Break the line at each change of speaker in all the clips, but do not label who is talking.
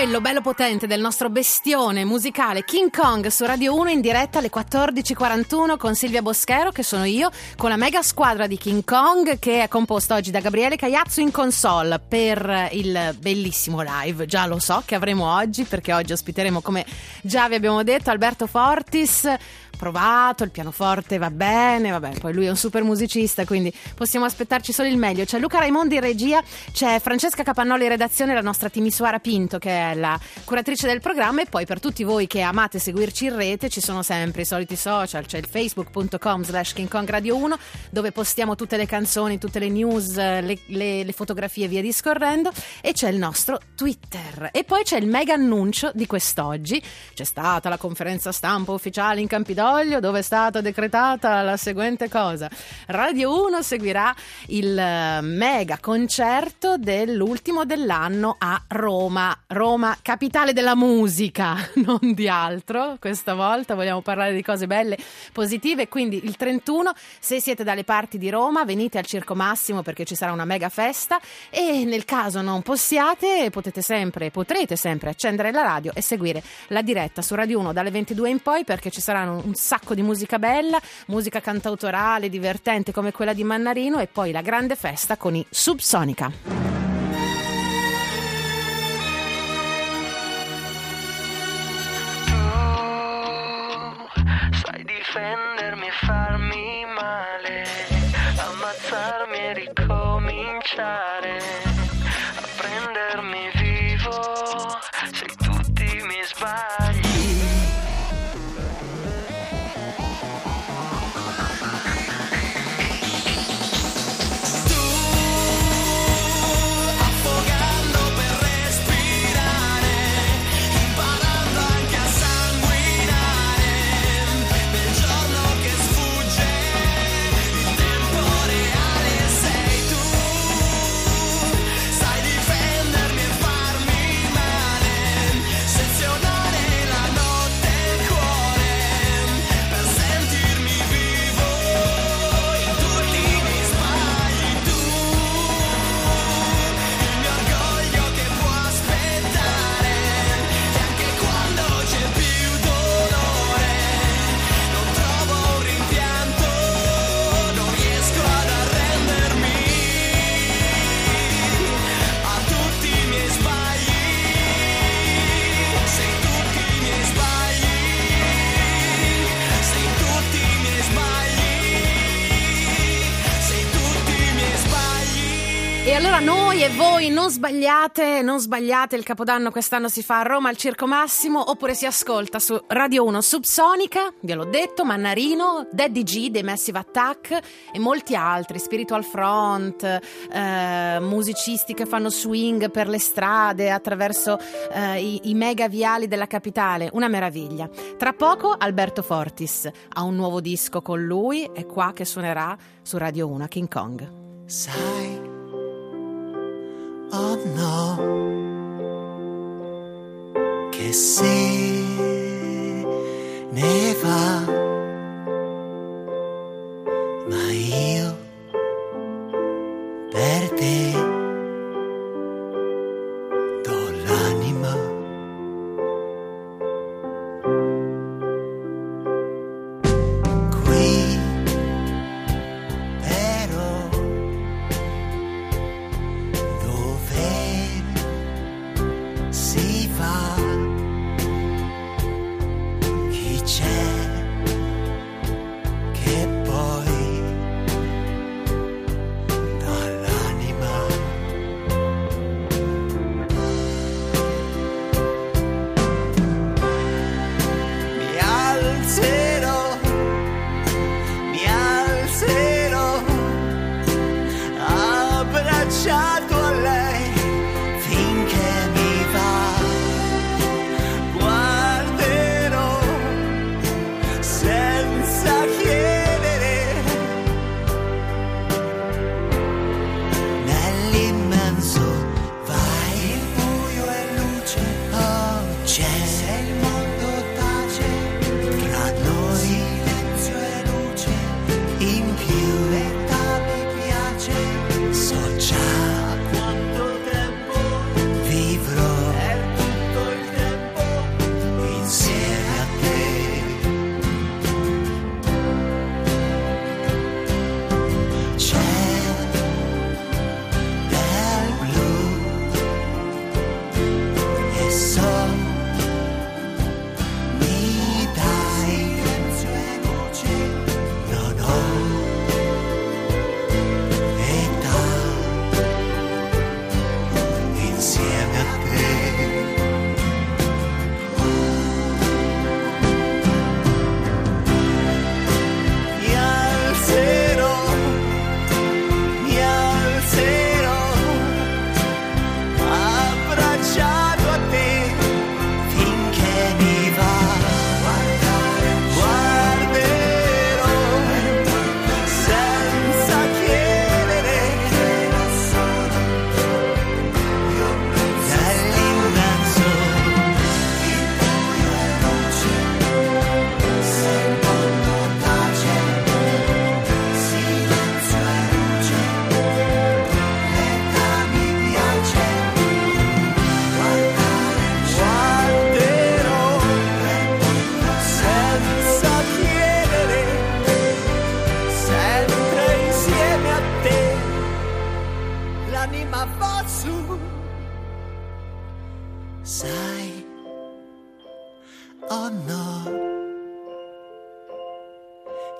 quello, bello potente, del nostro bestione musicale King Kong su Radio 1 in diretta alle 14.41 con Silvia Boschero, che sono io, con la mega squadra di King Kong che è composta oggi da Gabriele Cagliazzo in console per il bellissimo live. Già lo so che avremo oggi, perché oggi ospiteremo, come già vi abbiamo detto, Alberto Fortis. Provato, il pianoforte va bene, vabbè, poi lui è un super musicista, quindi possiamo aspettarci solo il meglio. C'è Luca Raimondi in regia, c'è Francesca Capannoli in redazione, la nostra Timisoara Pinto che è la curatrice del programma e poi per tutti voi che amate seguirci in rete ci sono sempre i soliti social, c'è il facebook.com slash King Kong Radio 1 dove postiamo tutte le canzoni, tutte le news, le, le- le fotografie e via discorrendo e c'è il nostro Twitter. E poi c'è il mega annuncio di quest'oggi, c'è stata la conferenza stampa ufficiale in Campidoglio dove è stata decretata la seguente cosa. Radio 1 seguirà il eh, mega concerto dell'ultimo dell'anno a Roma. Roma, capitale della musica, non di altro. Questa volta vogliamo parlare di cose belle, positive. Quindi il 31, se siete dalle parti di Roma, venite al Circo Massimo perché ci sarà una mega festa. E nel caso non possiate, potete sempre, potrete sempre accendere la radio e seguire la diretta su Radio 1 dalle 22 in poi perché ci saranno un sacco di musica bella, musica cantautorale, divertente come quella di Mannarino e poi la grande festa con i Subsonica.
Sai difendermi
sbagliate, non sbagliate, il Capodanno quest'anno si fa a Roma al Circo Massimo oppure si ascolta su Radio 1 Subsonica, ve l'ho detto, Mannarino, Daddy G dei Massive Attack e molti altri, Spiritual Front, eh, musicisti che fanno swing per le strade attraverso eh, i, i mega viali della capitale, una meraviglia. Tra poco Alberto Fortis ha un nuovo disco con lui, è qua che suonerà su Radio 1 King Kong.
Sai, oh no, che se ne va,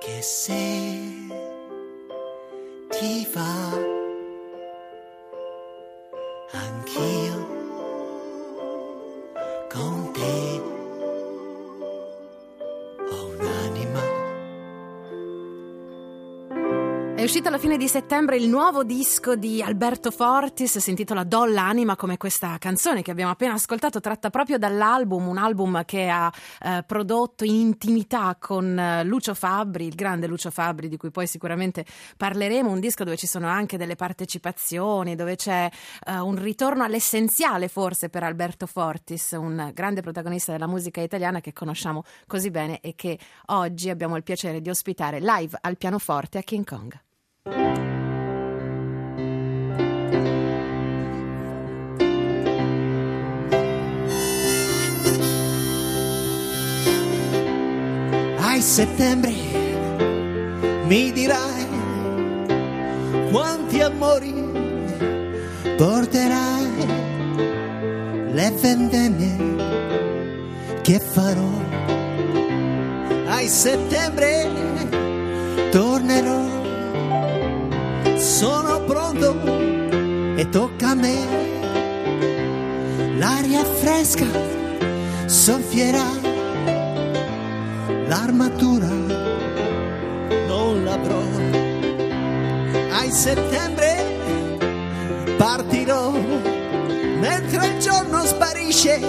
che se ti va
uscito alla fine di settembre il nuovo disco di Alberto Fortis, si intitola Dolla Anima, come questa canzone che abbiamo appena ascoltato, tratta proprio dall'album, un album che ha eh, prodotto in intimità con eh, Lucio Fabbri, il grande Lucio Fabbri, di cui poi sicuramente parleremo, un disco dove ci sono anche delle partecipazioni, dove c'è eh, un ritorno all'essenziale forse per Alberto Fortis, un grande protagonista della musica italiana che conosciamo così bene e che oggi abbiamo il piacere di ospitare live al pianoforte a King Kong.
Ai settembre mi dirai quanti amori porterai le vendemmie che farò. Ai settembre tornerò, sono pronto e tocca a me. L'aria fresca soffierà l'armatura non l'avrò. Ai settembre partirò, mentre il giorno sparisce,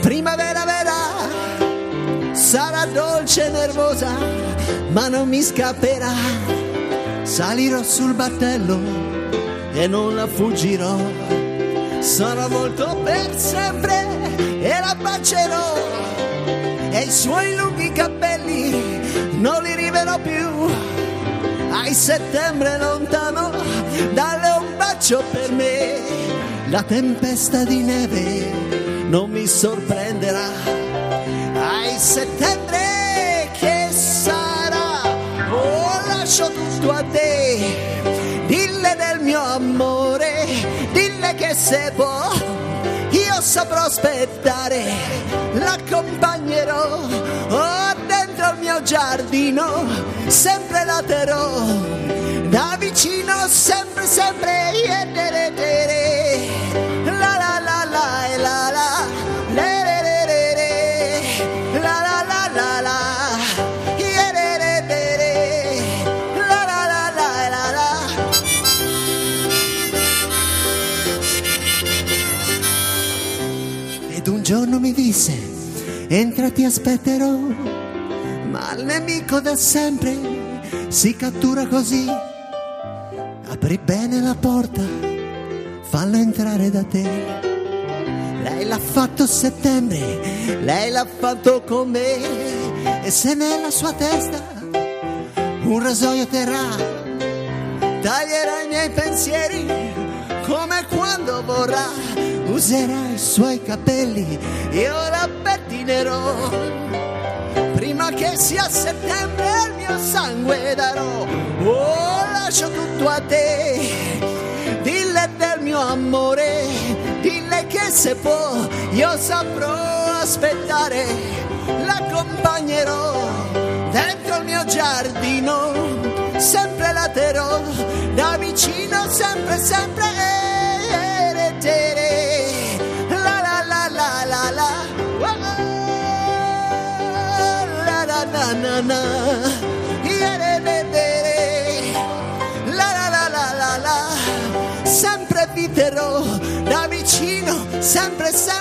primavera vera, sarà dolce e nervosa, ma non mi scapperà. Salirò sul battello e non la fuggirò. Sarà molto per sempre e la bacerò e i suoi lunghi capelli non li riverò più. Ai settembre lontano, dalle un bacio per me, la tempesta di neve non mi sorprenderà. Ai settembre che sarà, oh lascio tutto a te, se può io saprò aspettare, l'accompagnerò oh, dentro il mio giardino, sempre la terrò, da vicino sempre, sempre, entra ti aspetterò, ma il nemico da sempre si cattura così. Apri bene la porta, fallo entrare da te. Lei l'ha fatto settembre, lei l'ha fatto con me, e se nella sua testa un rasoio terrà, taglierà i miei pensieri come quando vorrà, userà i suoi capelli, io la pettinerò. Prima che sia settembre il mio sangue darò, oh lascio tutto a te, dille del mio amore, dille che se può io saprò aspettare, l'accompagnerò dentro il mio giardino, sempre la terrò, da vicino sempre, sempre, eh, de. la la la la la la, sempre vi terrò, da vicino, sempre, sempre.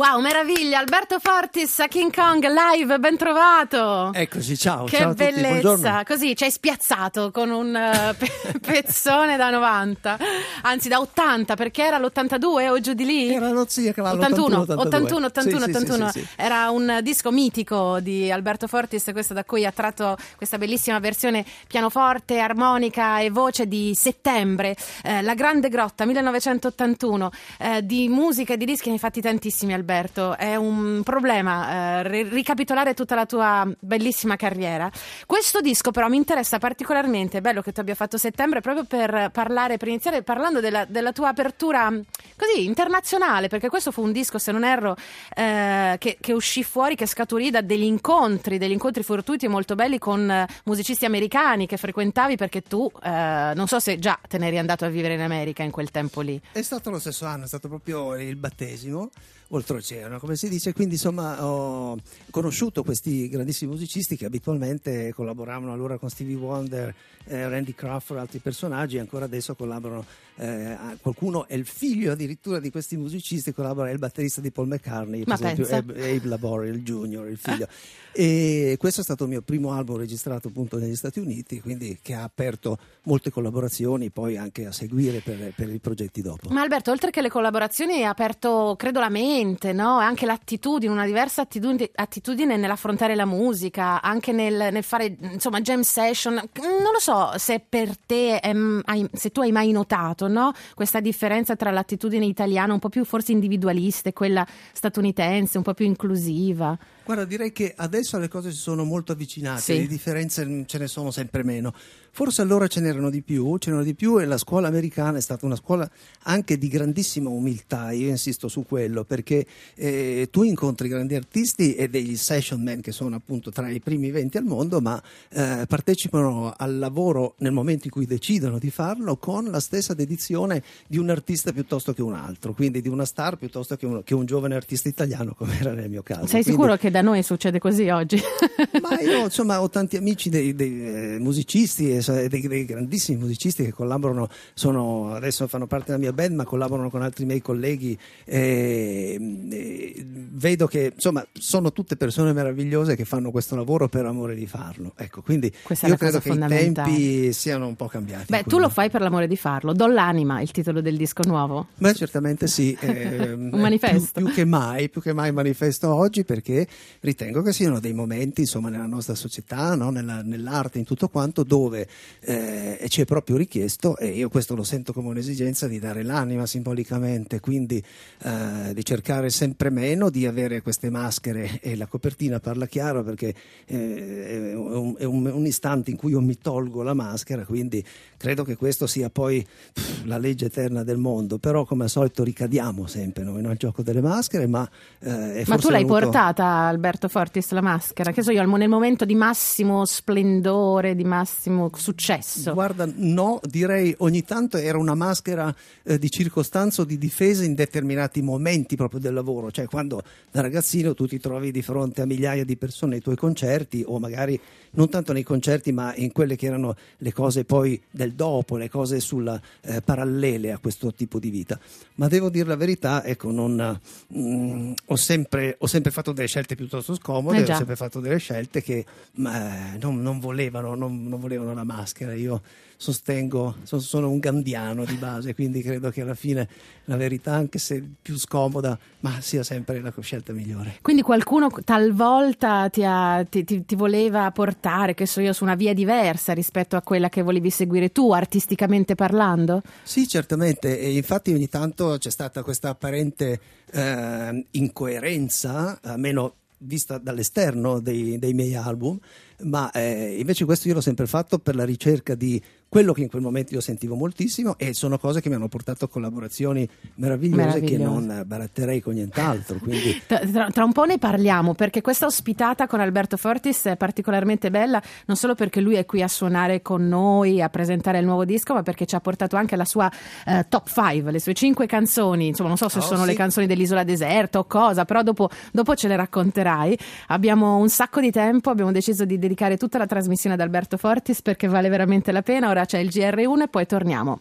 Wow, meraviglia! Alberto Fortis a King Kong live, ben trovato!
Eccoci, ciao.
Che
ciao
bellezza! Così ci hai spiazzato con un eh, pe- pezzone da 90, anzi da 80, perché era l'82 o giù di lì?
Erano sì, a cavallo
81,
81,
81, 81,
Sì, sì,
81.
sì, sì, sì.
Era un disco mitico di Alberto Fortis, questo da cui ha tratto questa bellissima versione pianoforte, armonica e voce di Settembre, eh, La Grande Grotta 1981. Eh, di musica e di dischi ne hai fatti tantissimi, Alberto. È un problema eh, ri- ricapitolare tutta la tua bellissima carriera. Questo disco, però, mi interessa particolarmente. È bello che tu abbia fatto Settembre proprio per parlare, per iniziare parlando della, della tua apertura mh, così internazionale, perché questo fu un disco, se non erro, eh, che, che uscì fuori, che scaturì da degli incontri, degli incontri fortuiti e molto belli con eh, musicisti americani che frequentavi perché tu, eh, non so se già te ne eri andato a vivere in America in quel tempo lì.
È stato lo stesso anno, è stato proprio il battesimo oltreoceano, come si dice. Quindi, insomma, ho conosciuto questi grandissimi musicisti che abitualmente collaboravano allora con Stevie Wonder, eh, Randy Crawford altri personaggi, e ancora adesso collaborano. Eh, qualcuno è il figlio addirittura di questi musicisti, collabora, è il batterista di Paul McCartney, per esempio. Abe, Abe Labor, il junior, il figlio. E questo è stato il mio primo album registrato appunto negli Stati Uniti, quindi che ha aperto molte collaborazioni, poi anche a seguire per, per i progetti dopo.
Ma Alberto, oltre che le collaborazioni, hai aperto, credo, la mente, no? Anche l'attitudine, una diversa attitudine, attitudine nell'affrontare la musica, anche nel, nel fare, insomma, jam session. Non lo so se per te, ehm, hai- se tu hai mai notato, no? Questa differenza tra l'attitudine italiana, un po' più forse individualista, e quella statunitense, un po' più inclusiva.
Guarda, direi che adesso le cose si sono molto avvicinate,
Sì.
le differenze ce ne sono sempre meno. Forse allora ce n'erano di più, ce n'erano di più e la scuola americana è stata una scuola anche di grandissima umiltà, io insisto su quello, perché eh, tu incontri grandi artisti e degli session man che sono appunto tra i primi 20 al mondo, ma eh, partecipano al lavoro nel momento in cui decidono di farlo con la stessa dedizione di un artista piuttosto che un altro, quindi di una star piuttosto che un, che un giovane artista italiano, come era nel mio caso.
Sei
Quindi-
sicuro che da noi succede così oggi?
ma io insomma ho tanti amici dei, dei, eh, musicisti, dei, dei grandissimi musicisti che collaborano, sono, adesso fanno parte della mia band, ma collaborano con altri miei colleghi. e, e vedo che insomma sono tutte persone meravigliose che fanno questo lavoro per amore di farlo. Ecco, quindi
Questa
io credo che i tempi siano un po' cambiati.
Beh, tu lo fai per l'amore di farlo. Do l'anima, il titolo del disco nuovo.
Beh, certamente sì. ehm,
Un manifesto.
Più, più che mai, più che mai manifesto oggi perché ritengo che siano dei momenti, insomma, nella nostra società, no? Nella- nell'arte, in tutto quanto, dove eh, ci è proprio richiesto, e io questo lo sento come un'esigenza, di dare l'anima simbolicamente, quindi eh, di cercare sempre meno di avere queste maschere e la copertina parla chiaro perché eh, è, un, è un- un istante in cui io mi tolgo la maschera, quindi credo che questo sia poi pff, la legge eterna del mondo, però come al solito ricadiamo sempre noi nel gioco delle maschere, ma... eh,
Ma tu l'hai
venuto-
portata, Alberto Fortis, la maschera? Che so io, nel momento di massimo splendore, di massimo successo.
Guarda, no, direi ogni tanto era una maschera eh, di circostanza o di difesa in determinati momenti proprio del lavoro, cioè quando da ragazzino tu ti trovi di fronte a migliaia di persone ai tuoi concerti o magari non tanto nei concerti ma in quelle che erano le cose poi del dopo, le cose sulla, eh, parallele a questo tipo di vita. Ma devo dire la verità, ecco, non, mm, ho, sempre, ho sempre fatto delle scelte piuttosto scomode,
Eh
ho sempre fatto delle scelte che ma, eh, non, non volevano, non, non volevano la maschera. Io sostengo, so- sono un gandiano di base, quindi credo che alla fine la verità, anche se più scomoda, ma sia sempre la scelta migliore.
Quindi qualcuno talvolta ti, ha- ti- ti- ti voleva portare, che so io, su una via diversa rispetto a quella che volevi seguire tu, artisticamente parlando?
Sì, certamente, e infatti ogni tanto c'è stata questa apparente eh, incoerenza, almeno vista dall'esterno dei, dei miei album, ma eh, invece questo io l'ho sempre fatto per la ricerca di quello che in quel momento io sentivo moltissimo e sono cose che mi hanno portato a collaborazioni meravigliose, che
Meravigliose.
non baratterei con nient'altro. Quindi
Tra, tra- un po' ne parliamo perché questa ospitata con Alberto Fortis è particolarmente bella non solo perché lui è qui a suonare con noi, a presentare il nuovo disco, ma perché ci ha portato anche la sua eh, top 5, le sue cinque canzoni. Insomma, non so se
Oh,
sono
sì.
le canzoni dell'Isola Deserta o cosa, però dopo, dopo ce le racconterai. Abbiamo un sacco di tempo, abbiamo deciso di dedicare tutta la trasmissione ad Alberto Fortis perché vale veramente la pena. Ora c'è il GR1 e poi torniamo.